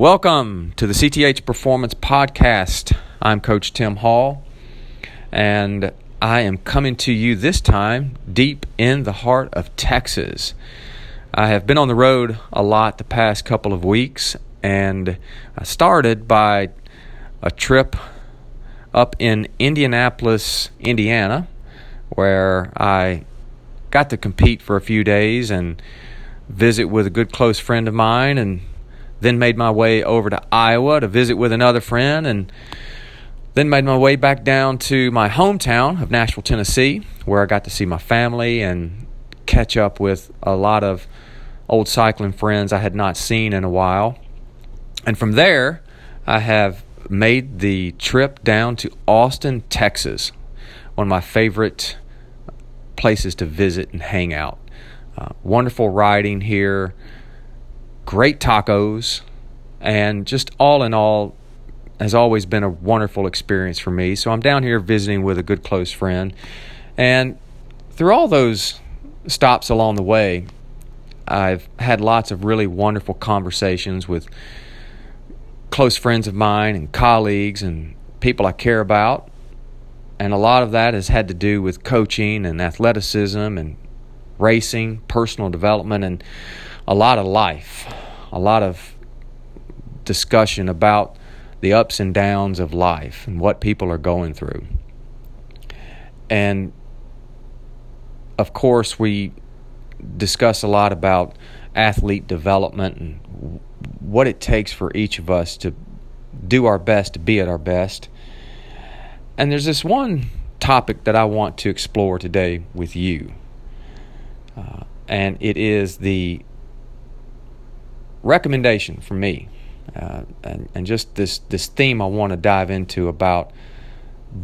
Welcome to the CTH Performance Podcast. I'm Coach Tim Hall, and I am coming to you this time deep in the heart of Texas. I have been on the road a lot the past couple of weeks, and I started by a trip up in Indianapolis, Indiana, where I got to compete for a few days and visit with a good close friend of mine and then made my way over to Iowa to visit with another friend, and then made my way back down to my hometown of Nashville, Tennessee, where I got to see my family and catch up with a lot of old cycling friends I had not seen in a while. And from there, I have made the trip down to Austin, Texas, one of my favorite places to visit and hang out. Uh, wonderful riding here great tacos, and just all in all, has always been a wonderful experience for me. So I'm down here visiting with a good close friend. And through all those stops along the way, I've had lots of really wonderful conversations with close friends of mine and colleagues and people I care about. And a lot of that has had to do with coaching and athleticism and racing, personal development, and a lot of life, a lot of discussion about the ups and downs of life and what people are going through. And of course, we discuss a lot about athlete development and what it takes for each of us to do our best to be at our best. And there's this one topic that I want to explore today with you. Uh, and it is the recommendation from me, uh, and, and just this, this theme I want to dive into about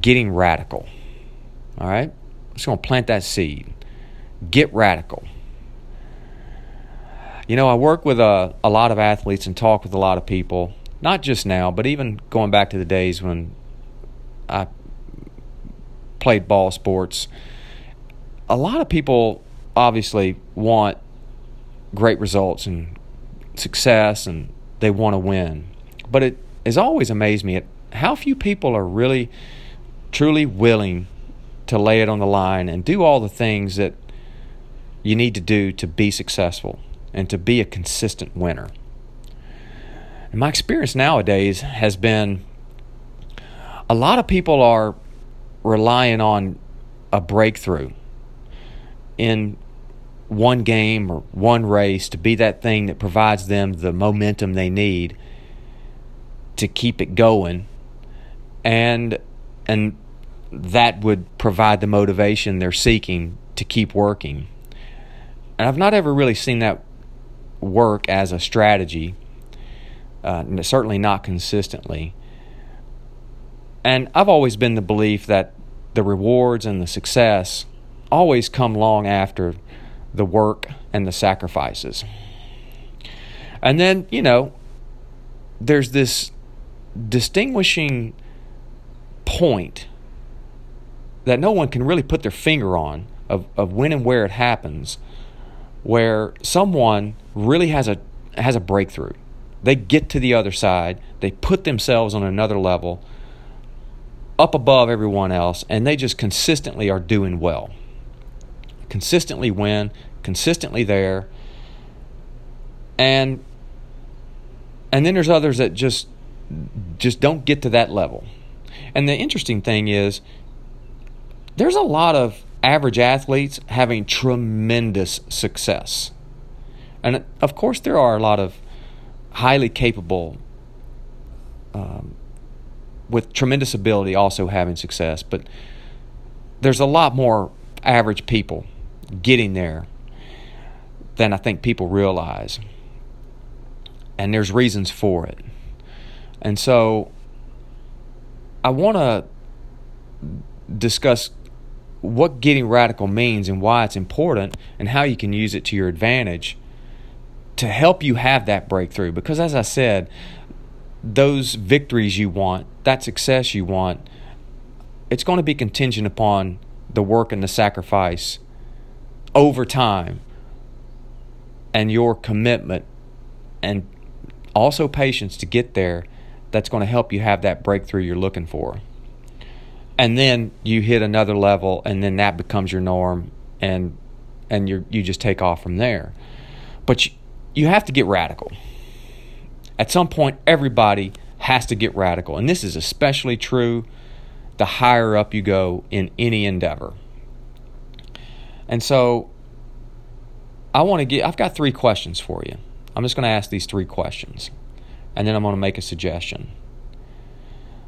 getting radical. All right? I'm just going to plant that seed. Get radical. You know, I work with a, a lot of athletes and talk with a lot of people, not just now, but even going back to the days when I played ball sports. A lot of people obviously want great results and success and they want to win. But it has always amazed me at how few people are really, truly willing to lay it on the line and do all the things that you need to do to be successful and to be a consistent winner. And my experience nowadays has been a lot of people are relying on a breakthrough in one game or one race to be that thing that provides them the momentum they need to keep it going. And and that would provide the motivation they're seeking to keep working. And I've not ever really seen that work as a strategy uh, certainly not consistently. And I've always been the belief that the rewards and the success always come long after the work and the sacrifices. And then, you know, there's this distinguishing point that no one can really put their finger on of, of when and where it happens, where someone really has a has a breakthrough. They get to the other side, they put themselves on another level, up above everyone else, and they just consistently are doing well consistently win, consistently there. And and then there's others that just just don't get to that level. And the interesting thing is there's a lot of average athletes having tremendous success. And of course there are a lot of highly capable um, with tremendous ability also having success, but there's a lot more average people getting there than I think people realize. And there's reasons for it. And so I want to discuss what getting radical means and why it's important and how you can use it to your advantage to help you have that breakthrough. Because as I said, those victories you want, that success you want, it's going to be contingent upon the work and the sacrifice over time and your commitment and also patience to get there that's going to help you have that breakthrough you're looking for. And then you hit another level and then that becomes your norm and and you you just take off from there. But you, you have to get radical. At some point everybody has to get radical. And this is especially true the higher up you go in any endeavor. And so I want to get I've got 3 questions for you. I'm just going to ask these 3 questions and then I'm going to make a suggestion.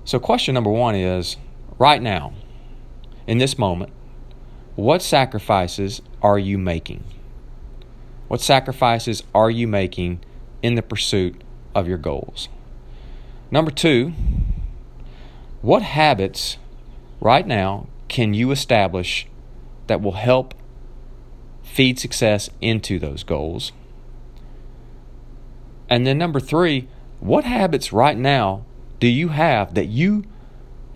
So question number 1 is right now in this moment what sacrifices are you making? What sacrifices are you making in the pursuit of your goals? Number two, what habits right now can you establish that will help feed success into those goals? And then number three, what habits right now do you have that you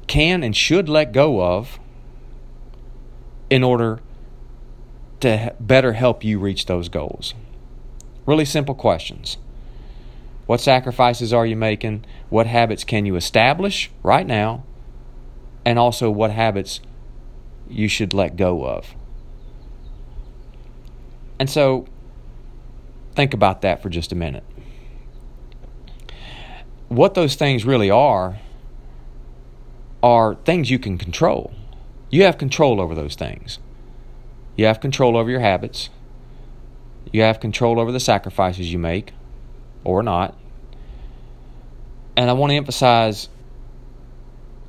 can and should let go of in order to better help you reach those goals? Really simple questions. What sacrifices are you making? What habits can you establish right now? And also, what habits you should let go of? And so, think about that for just a minute. What those things really are, are things you can control. You have control over those things. You have control over your habits. You have control over the sacrifices you make or not. And I want to emphasize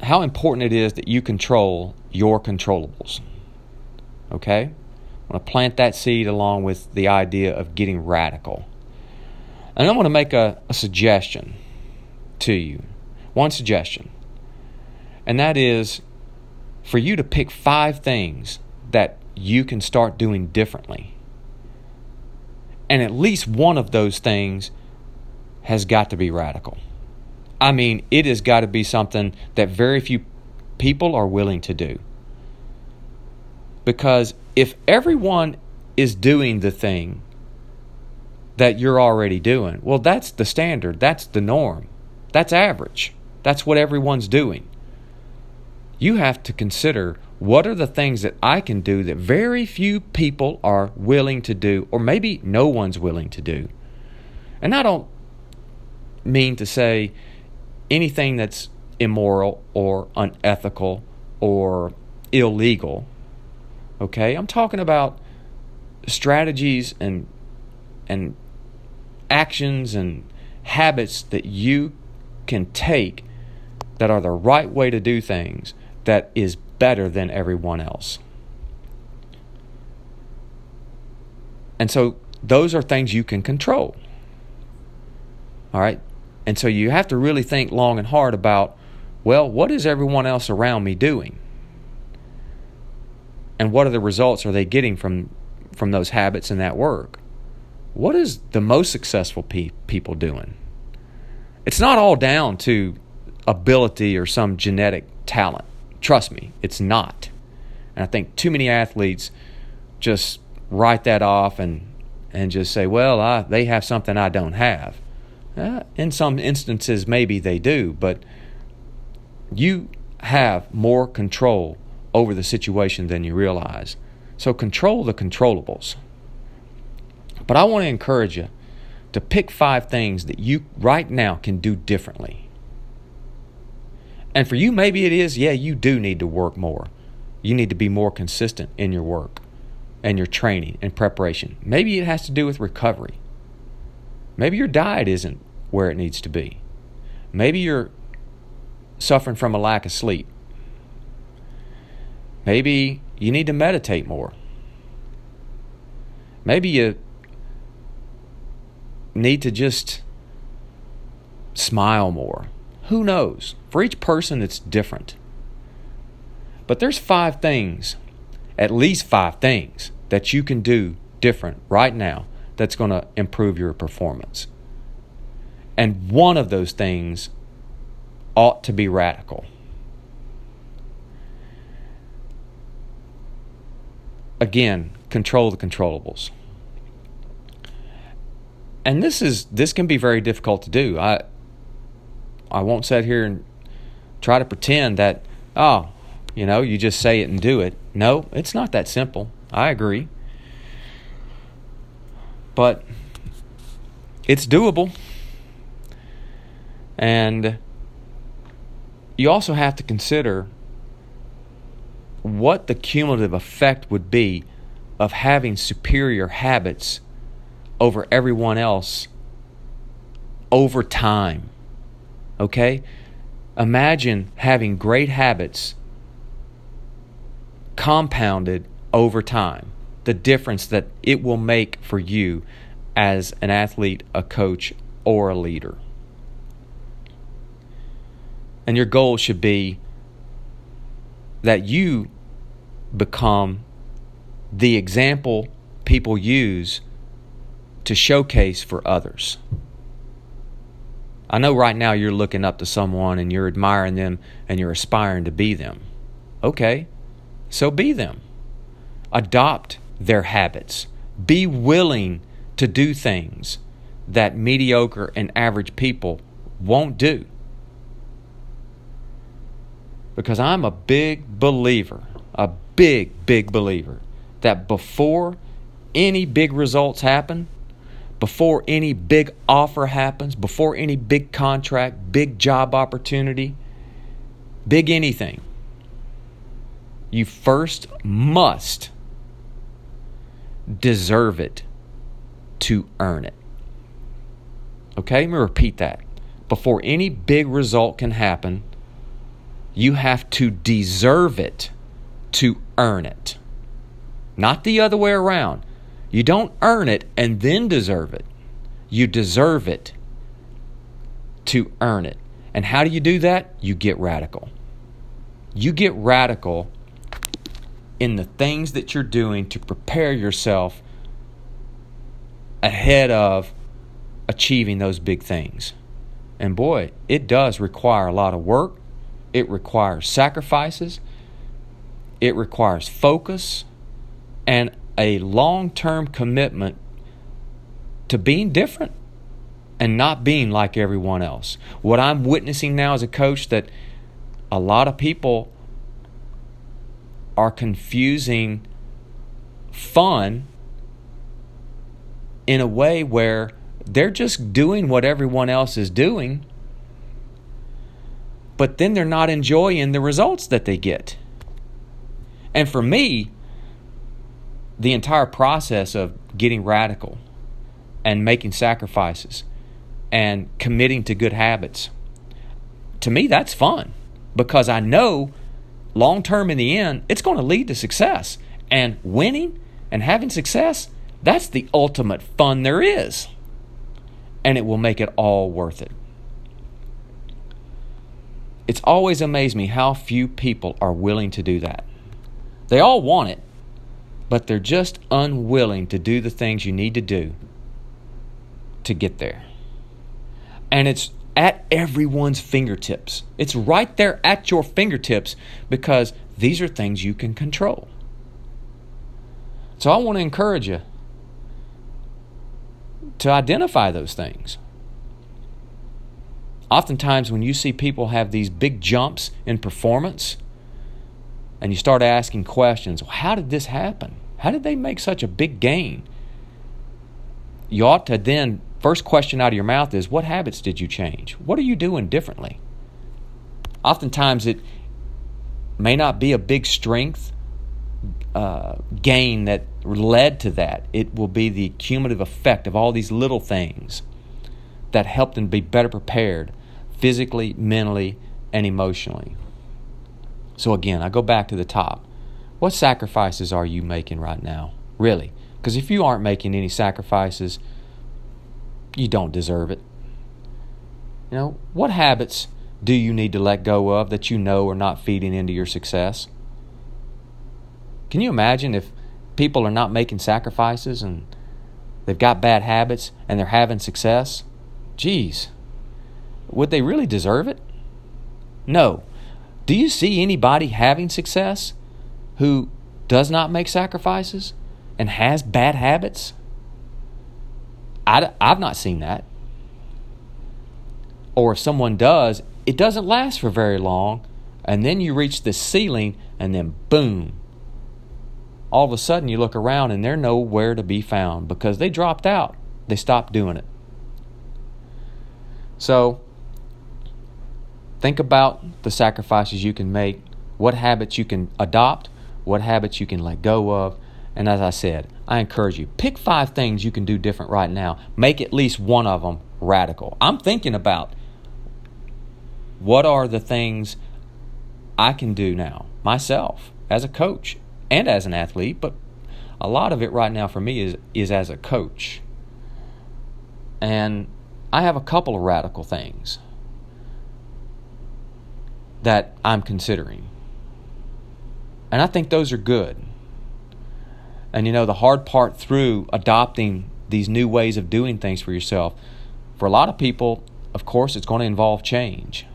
how important it is that you control your controllables. Okay? Want to plant that seed along with the idea of getting radical. And I want to make a, a suggestion to you. One suggestion. And that is for you to pick five things that you can start doing differently. And at least one of those things has got to be radical. I mean, it has got to be something that very few people are willing to do. Because if everyone is doing the thing that you're already doing, well, that's the standard, that's the norm, that's average, that's what everyone's doing you have to consider what are the things that I can do that very few people are willing to do, or maybe no one's willing to do. And I don't mean to say anything that's immoral or unethical or illegal. Okay? I'm talking about strategies and and actions and habits that you can take that are the right way to do things that is better than everyone else. And so those are things you can control. All right? And so you have to really think long and hard about well, what is everyone else around me doing? And what are the results are they getting from from those habits and that work? What is the most successful pe- people doing? It's not all down to ability or some genetic talent. Trust me, it's not. And I think too many athletes just write that off and and just say, "Well, I, they have something I don't have." Uh, in some instances, maybe they do, but you have more control over the situation than you realize. So control the controllables. But I want to encourage you to pick five things that you right now can do differently. And for you, maybe it is, yeah, you do need to work more. You need to be more consistent in your work and your training and preparation. Maybe it has to do with recovery. Maybe your diet isn't where it needs to be. Maybe you're suffering from a lack of sleep. Maybe you need to meditate more. Maybe you need to just smile more. Who knows? For each person, it's different. But there's five things, at least five things, that you can do different right now that's going to improve your performance. And one of those things ought to be radical. Again, control the controllables. and this is this can be very difficult to do. I I won't sit here and try to pretend that oh, you know, you just say it and do it. No, it's not that simple. I agree. But it's doable. And you also have to consider what the cumulative effect would be of having superior habits over everyone else over time. Okay? Imagine having great habits compounded over time. The difference that it will make for you as an athlete, a coach, or a leader. And your goal should be that you become the example people use to showcase for others. I know right now you're looking up to someone and you're admiring them and you're aspiring to be them. Okay, so be them. Adopt their habits. Be willing to do things that mediocre and average people won't do. Because I'm a big believer, big, big believer, that before any big results happen, before any big offer happens, before any big contract, big job opportunity, big anything, you first must deserve it to earn it. Okay, let me repeat that. Before any big result can happen, you have to deserve it to earn it. Not the other way around. You don't earn it and then deserve it. You deserve it to earn it. And how do you do that? You get radical. You get radical in the things that you're doing to prepare yourself ahead of achieving those big things. And boy, it does require a lot of work. It requires sacrifices. It requires focus and a long term commitment to being different and not being like everyone else. What I'm witnessing now as a coach that a lot of people are confusing fun in a way where they're just doing what everyone else is doing, but then they're not enjoying the results that they get. And for me, the entire process of getting radical and making sacrifices and committing to good habits, to me, that's fun because I know long term in the end, it's going to lead to success. And winning and having success, that's the ultimate fun there is. And it will make it all worth it. It's always amazed me how few people are willing to do that. They all want it, but they're just unwilling to do the things you need to do to get there. And it's at everyone's fingertips. It's right there at your fingertips because these are things you can control. So I want to encourage you to identify those things. Oftentimes, when you see people have these big jumps in performance, and you start asking questions, well, how did this happen? How did they make such a big gain? You ought to then, first question out of your mouth is, what habits did you change? What are you doing differently? Oftentimes, it may not be a big strength uh, gain that led to that. It will be the cumulative effect of all these little things that helped them be better prepared physically, mentally, and emotionally. So again, I go back to the top. What sacrifices are you making right now? Really? Because if you aren't making any sacrifices, you don't deserve it. You know, what habits do you need to let go of that you know are not feeding into your success? Can you imagine if people are not making sacrifices and they've got bad habits and they're having success? Geez, would they really deserve it? No. Do you see anybody having success who does not make sacrifices and has bad habits? I, I've not seen that. Or if someone does, it doesn't last for very long. And then you reach the ceiling, and then boom. All of a sudden, you look around and they're nowhere to be found because they dropped out. They stopped doing it. So, think about the sacrifices you can make, what habits you can adopt, what habits you can let go of. And as I said, I encourage you pick five things you can do different right now. Make at least one of them radical. I'm thinking about what are the things I can do now myself as a coach and as an athlete, but a lot of it right now for me is is as a coach. And I have a couple of radical things that I'm considering. And I think those are good. And you know, the hard part through adopting these new ways of doing things for yourself, for a lot of people, of course, it's going to involve change.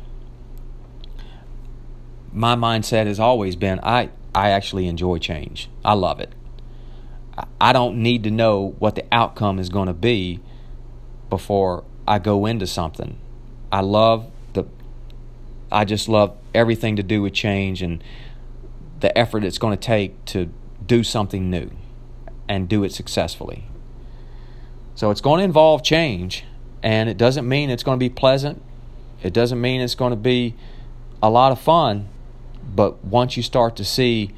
My mindset has always been I, I actually enjoy change. I love it. I don't need to know what the outcome is going to be before I go into something. I love I just love everything to do with change and the effort it's going to take to do something new and do it successfully. So it's going to involve change, and it doesn't mean it's going to be pleasant. It doesn't mean it's going to be a lot of fun, but once you start to see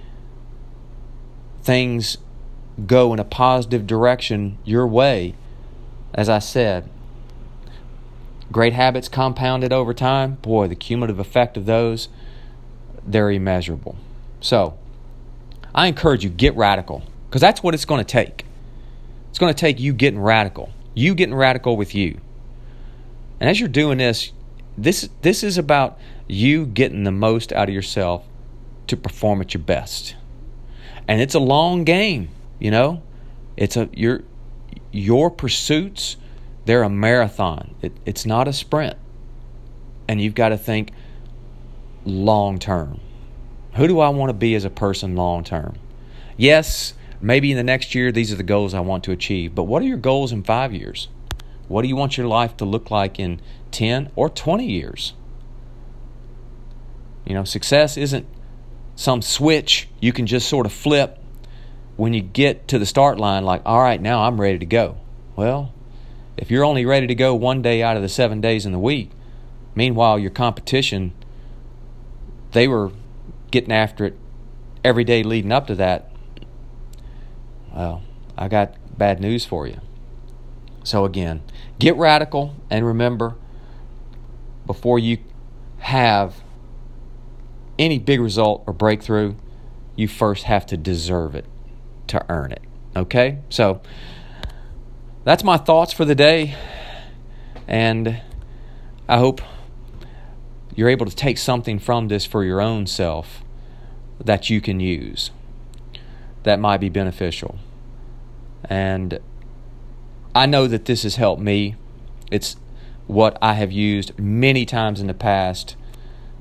things go in a positive direction your way, as I said, great habits compounded over time, boy, the cumulative effect of those, they're immeasurable. So, I encourage you, get radical, because that's what it's going to take. It's going to take you getting radical, you getting radical with you. And as you're doing this, this this is about you getting the most out of yourself to perform at your best. And it's a long game, you know? It's a your your pursuits, they're a marathon. It, it's not a sprint. And you've got to think long term. Who do I want to be as a person long term? Yes, maybe in the next year, these are the goals I want to achieve, but what are your goals in five years? What do you want your life to look like in 10 or 20 years? You know, success isn't some switch you can just sort of flip when you get to the start line, like, all right, now I'm ready to go. Well, if you're only ready to go one day out of the seven days in the week, meanwhile, your competition, they were getting after it every day leading up to that, well, I got bad news for you. So, again, get radical and remember before you have any big result or breakthrough, you first have to deserve it to earn it. Okay? So, that's my thoughts for the day. And I hope you're able to take something from this for your own self that you can use that might be beneficial. And I know that this has helped me. It's what I have used many times in the past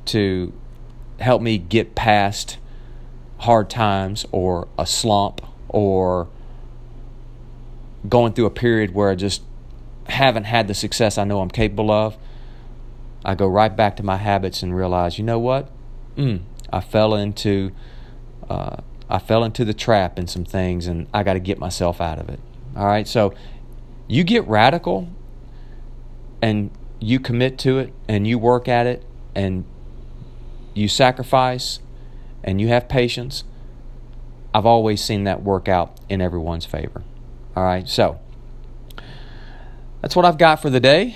to help me get past hard times or a slump or going through a period where I just haven't had the success I know I'm capable of. I go right back to my habits and realize, you know what? Mm, I fell into uh, I fell into the trap in some things, and I got to get myself out of it. All right, so you get radical, and you commit to it, and you work at it, and you sacrifice, and you have patience. I've always seen that work out in everyone's favor. All right, so that's what I've got for the day.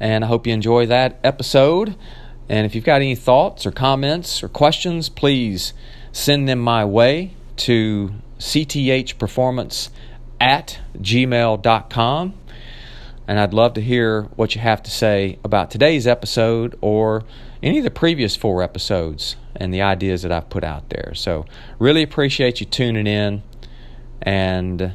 And I hope you enjoy that episode. And if you've got any thoughts or comments or questions, please send them my way to cthperformance at gmail.com. And I'd love to hear what you have to say about today's episode or any of the previous four episodes and the ideas that I've put out there. So, really appreciate you tuning in and